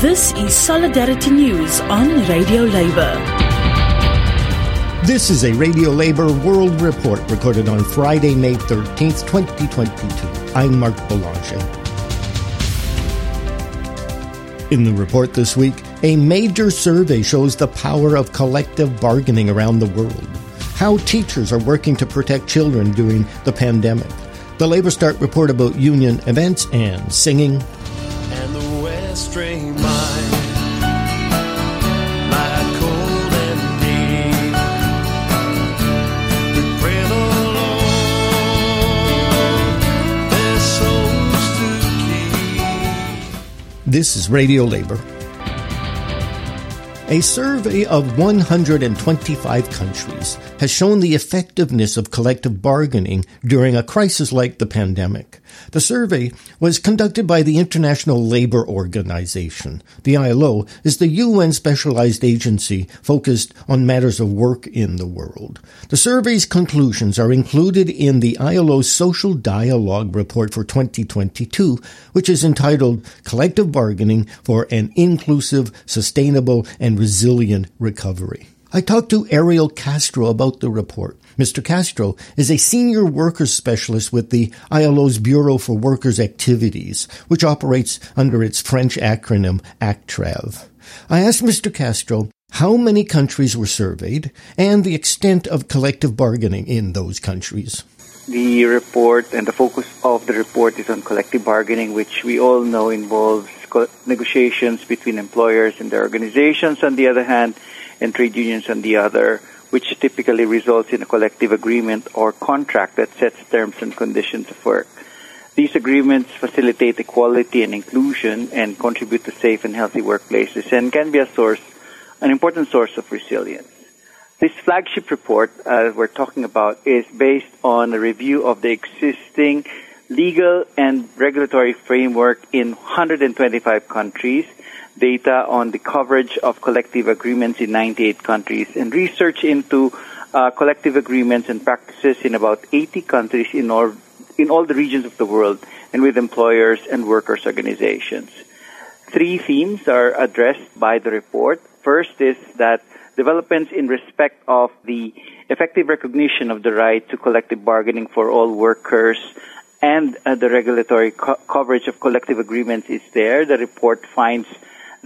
This is Solidarity News on Radio Labour. This is a Radio Labour World Report recorded on Friday, May 13th, 2022. I'm Marc Belanger. In the report this week, a major survey shows the power of collective bargaining around the world. How teachers are working to protect children during the pandemic. The LabourStart report about union events and singing. Keep. This is Radio Labour. A survey of 125 countries has shown the effectiveness of collective bargaining during a crisis like the pandemic. The survey was conducted by the International Labour Organization. The ILO is the UN specialized agency focused on matters of work in the world. The survey's conclusions are included in the ILO's Social Dialogue Report for 2022, which is entitled Collective Bargaining for an Inclusive, Sustainable, and Resilient Recovery. I talked to Ariel Castro about the report. Mr. Castro is a senior workers specialist with the ILO's Bureau for Workers' Activities, which operates under its French acronym ACTRAV. I asked Mr. Castro how many countries were surveyed and the extent of collective bargaining in those countries. The report and the focus of the report is on collective bargaining, which we all know involves negotiations between employers and their organizations on the other hand, and trade unions on the other, which typically results in a collective agreement or contract that sets terms and conditions of work. These agreements facilitate equality and inclusion and contribute to safe and healthy workplaces and can be a source, an important source of resilience. This flagship report uh, we're talking about is based on a review of the existing legal and regulatory framework in 125 countries, data on the coverage of collective agreements in 98 countries, and research into uh, collective agreements and practices in about 80 countries in all, in all the regions of the world and with employers and workers' organizations. Three themes are addressed by the report. First is that developments in respect of the effective recognition of the right to collective bargaining for all workers and uh, the regulatory co- coverage of collective agreements is there. The report finds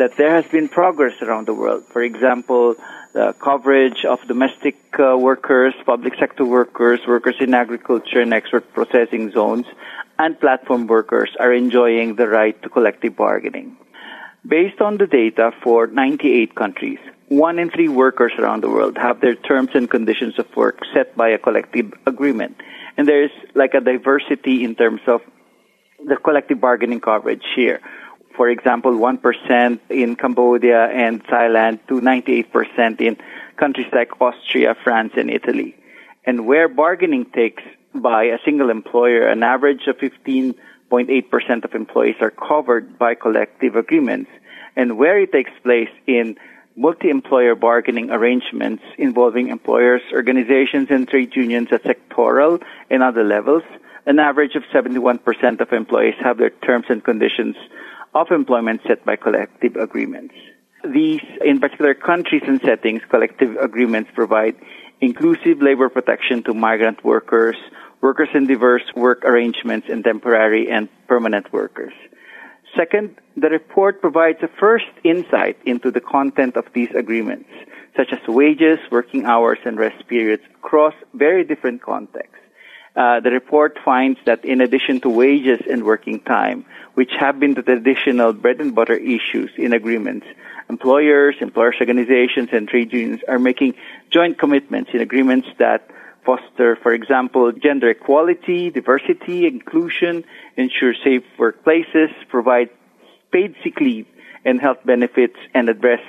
that there has been progress around the world. For example, the coverage of domestic uh, workers, public sector workers, workers in agriculture and export processing zones, and platform workers are enjoying the right to collective bargaining. Based on the data for 98 countries, one in three workers around the world have their terms and conditions of work set by a collective agreement. And there's like a diversity in terms of the collective bargaining coverage here. For example, 1% in Cambodia and Thailand to 98% in countries like Austria, France, and Italy. And where bargaining takes by a single employer, an average of 15.8% of employees are covered by collective agreements. And where it takes place in multi-employer bargaining arrangements involving employers, organizations, and trade unions at sectoral and other levels, an average of 71% of employees have their terms and conditions of employment set by collective agreements. These, in particular countries and settings, collective agreements provide inclusive labor protection to migrant workers, workers in diverse work arrangements, and temporary and permanent workers. Second, the report provides a first insight into the content of these agreements, such as wages, working hours, and rest periods across very different contexts. Uh, the report finds that in addition to wages and working time, which have been the traditional bread and butter issues in agreements, employers, employers organizations, and trade unions are making joint commitments in agreements that foster, for example, gender equality, diversity, inclusion, ensure safe workplaces, provide paid sick leave and health benefits, and address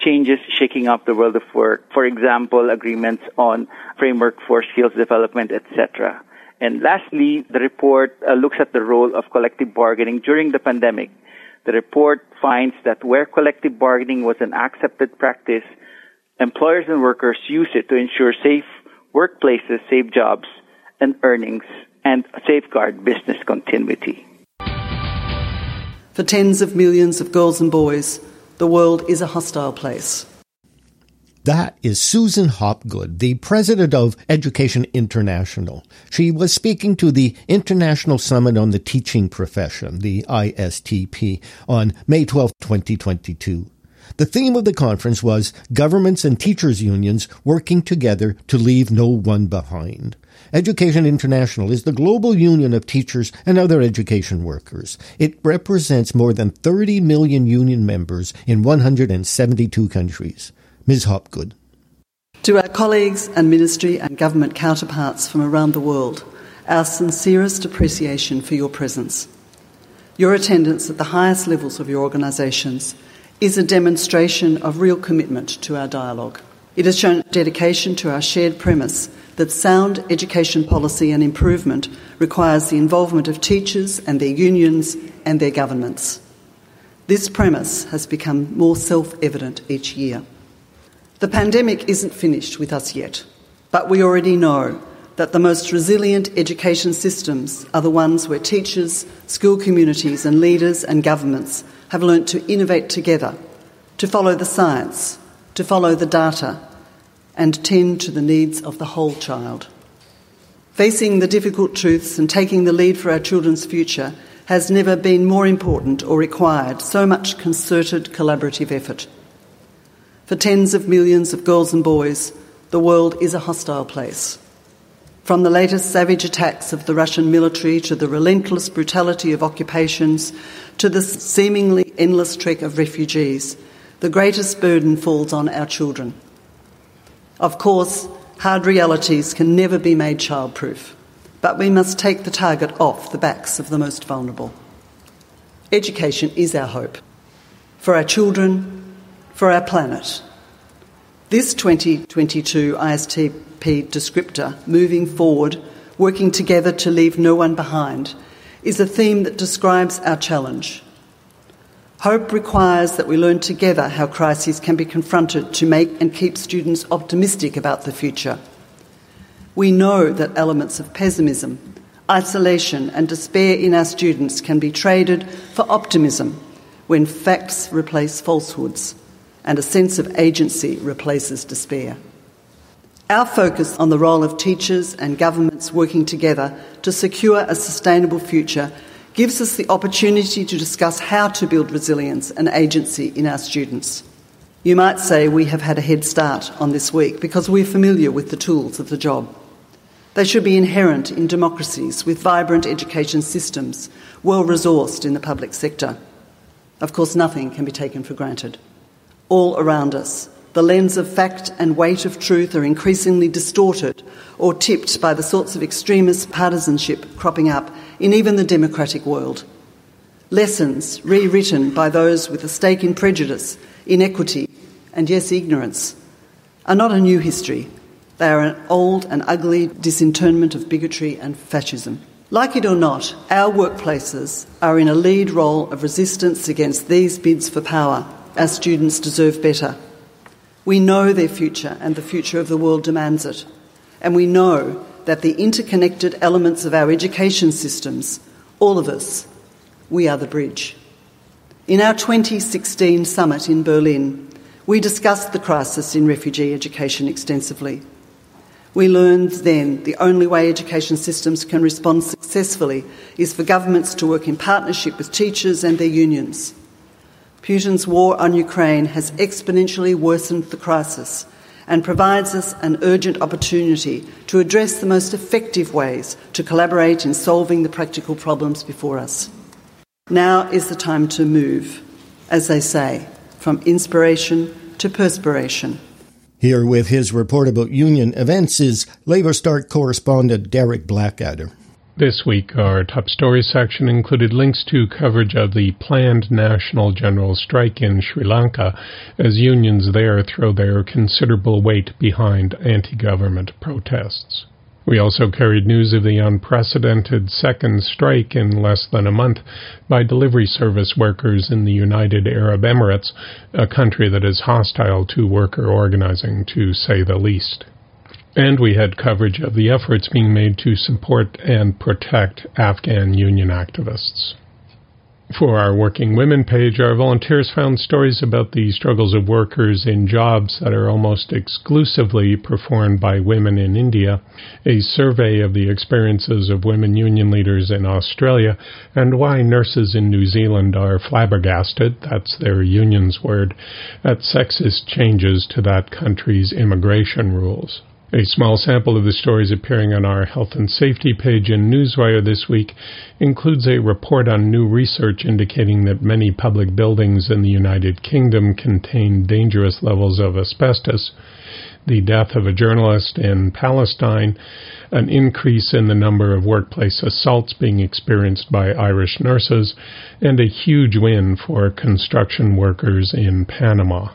changes shaking up the world of work. For example, agreements on framework for skills development, etc. And lastly, the report uh, looks at the role of collective bargaining during the pandemic. The report finds that where collective bargaining was an accepted practice, employers and workers use it to ensure safe workplaces, save jobs and earnings, and safeguard business continuity. For tens of millions of girls and boys, the world is a hostile place. That is Susan Hopgood, the president of Education International. She was speaking to the International Summit on the Teaching Profession, the ISTP, on May 12, 2022. The theme of the conference was Governments and Teachers Unions Working Together to Leave No One Behind. Education International is the global union of teachers and other education workers. It represents more than 30 million union members in 172 countries. Ms. Hopgood. To our colleagues and ministry and government counterparts from around the world, our sincerest appreciation for your presence. Your attendance at the highest levels of your organisations is a demonstration of real commitment to our dialogue. It has shown dedication to our shared premise that sound education policy and improvement requires the involvement of teachers and their unions and their governments. This premise has become more self evident each year. The pandemic isn't finished with us yet, but we already know that the most resilient education systems are the ones where teachers, school communities, and leaders and governments have learnt to innovate together, to follow the science, to follow the data, and tend to the needs of the whole child. Facing the difficult truths and taking the lead for our children's future has never been more important or required so much concerted collaborative effort. For tens of millions of girls and boys, the world is a hostile place. From the latest savage attacks of the Russian military to the relentless brutality of occupations to the seemingly endless trek of refugees, the greatest burden falls on our children. Of course, hard realities can never be made childproof, but we must take the target off the backs of the most vulnerable. Education is our hope for our children, for our planet. This 2022 ISTP descriptor, moving forward, working together to leave no one behind, is a theme that describes our challenge. Hope requires that we learn together how crises can be confronted to make and keep students optimistic about the future. We know that elements of pessimism, isolation, and despair in our students can be traded for optimism when facts replace falsehoods and a sense of agency replaces despair. Our focus on the role of teachers and governments working together to secure a sustainable future gives us the opportunity to discuss how to build resilience and agency in our students. You might say we have had a head start on this week because we're familiar with the tools of the job. They should be inherent in democracies with vibrant education systems, well resourced in the public sector. Of course, nothing can be taken for granted all around us. The lens of fact and weight of truth are increasingly distorted or tipped by the sorts of extremist partisanship cropping up in even the democratic world. Lessons rewritten by those with a stake in prejudice, inequity, and yes, ignorance are not a new history. They are an old and ugly disinterment of bigotry and fascism. Like it or not, our workplaces are in a lead role of resistance against these bids for power our students deserve better. We know their future and the future of the world demands it. And we know that the interconnected elements of our education systems, all of us, we are the bridge. In our 2016 summit in Berlin, we discussed the crisis in refugee education extensively. We learned then the only way education systems can respond successfully is for governments to work in partnership with teachers and their unions. Putin's war on Ukraine has exponentially worsened the crisis and provides us an urgent opportunity to address the most effective ways to collaborate in solving the practical problems before us. Now is the time to move, as they say, from inspiration to perspiration. Here with his report about union events is LabourStart correspondent Derek Blackadder. This week, our top story section included links to coverage of the planned national general strike in Sri Lanka as unions there throw their considerable weight behind anti government protests. We also carried news of the unprecedented second strike in less than a month by delivery service workers in the United Arab Emirates, a country that is hostile to worker organizing, to say the least. And we had coverage of the efforts being made to support and protect Afghan union activists. For our Working Women page, our volunteers found stories about the struggles of workers in jobs that are almost exclusively performed by women in India, a survey of the experiences of women union leaders in Australia, and why nurses in New Zealand are flabbergasted, that's their union's word, at sexist changes to that country's immigration rules. A small sample of the stories appearing on our health and safety page in Newswire this week includes a report on new research indicating that many public buildings in the United Kingdom contain dangerous levels of asbestos, the death of a journalist in Palestine, an increase in the number of workplace assaults being experienced by Irish nurses, and a huge win for construction workers in Panama.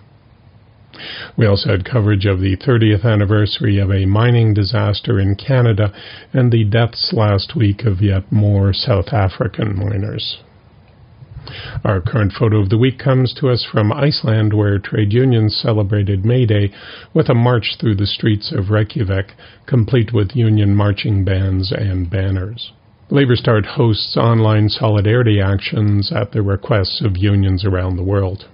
We also had coverage of the 30th anniversary of a mining disaster in Canada and the deaths last week of yet more South African miners. Our current photo of the week comes to us from Iceland, where trade unions celebrated May Day with a march through the streets of Reykjavik, complete with union marching bands and banners. LabourStart hosts online solidarity actions at the requests of unions around the world.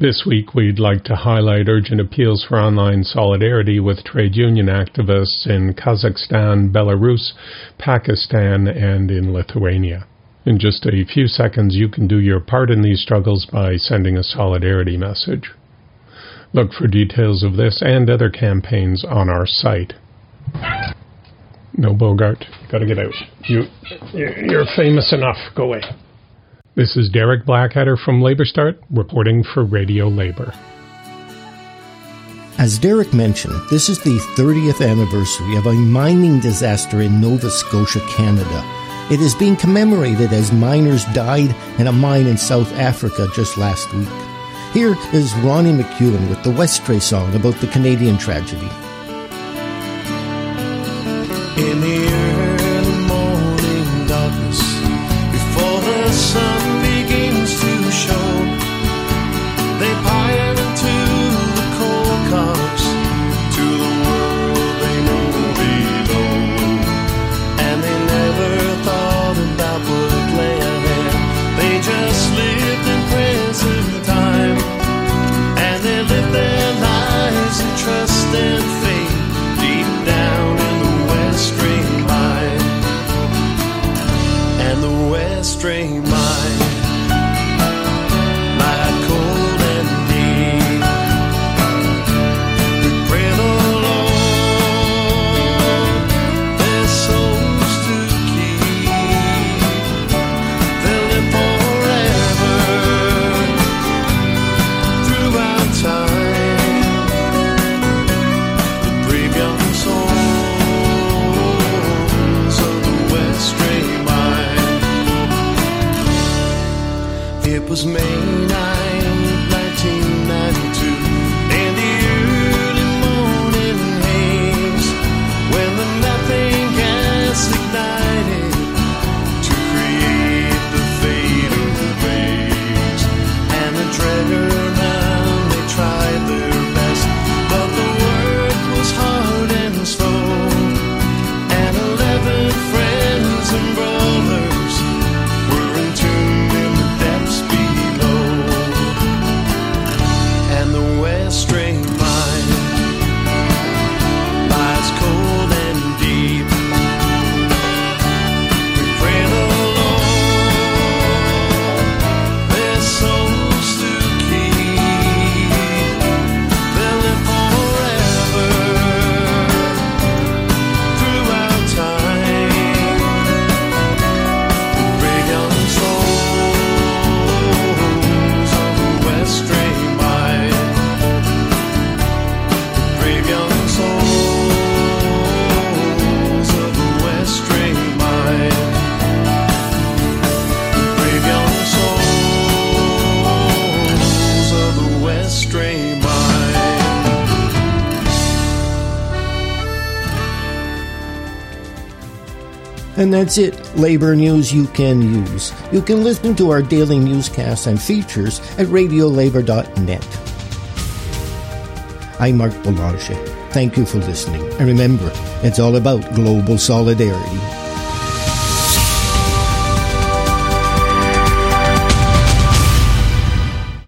This week, we'd like to highlight urgent appeals for online solidarity with trade union activists in Kazakhstan, Belarus, Pakistan, and in Lithuania. In just a few seconds, you can do your part in these struggles by sending a solidarity message. Look for details of this and other campaigns on our site. No, Bogart, gotta get out. You, you're famous enough. Go away. This is Derek Blackadder from LabourStart, reporting for Radio Labour. As Derek mentioned, this is the 30th anniversary of a mining disaster in Nova Scotia, Canada. It is being commemorated as miners died in a mine in South Africa just last week. Here is Ronnie McEwen with the Westray song about the Canadian tragedy. In the early the West And that's it. Labor news you can use. You can listen to our daily newscasts and features at radiolabour.net. I'm Marc Belanger. Thank you for listening. And remember, it's all about global solidarity.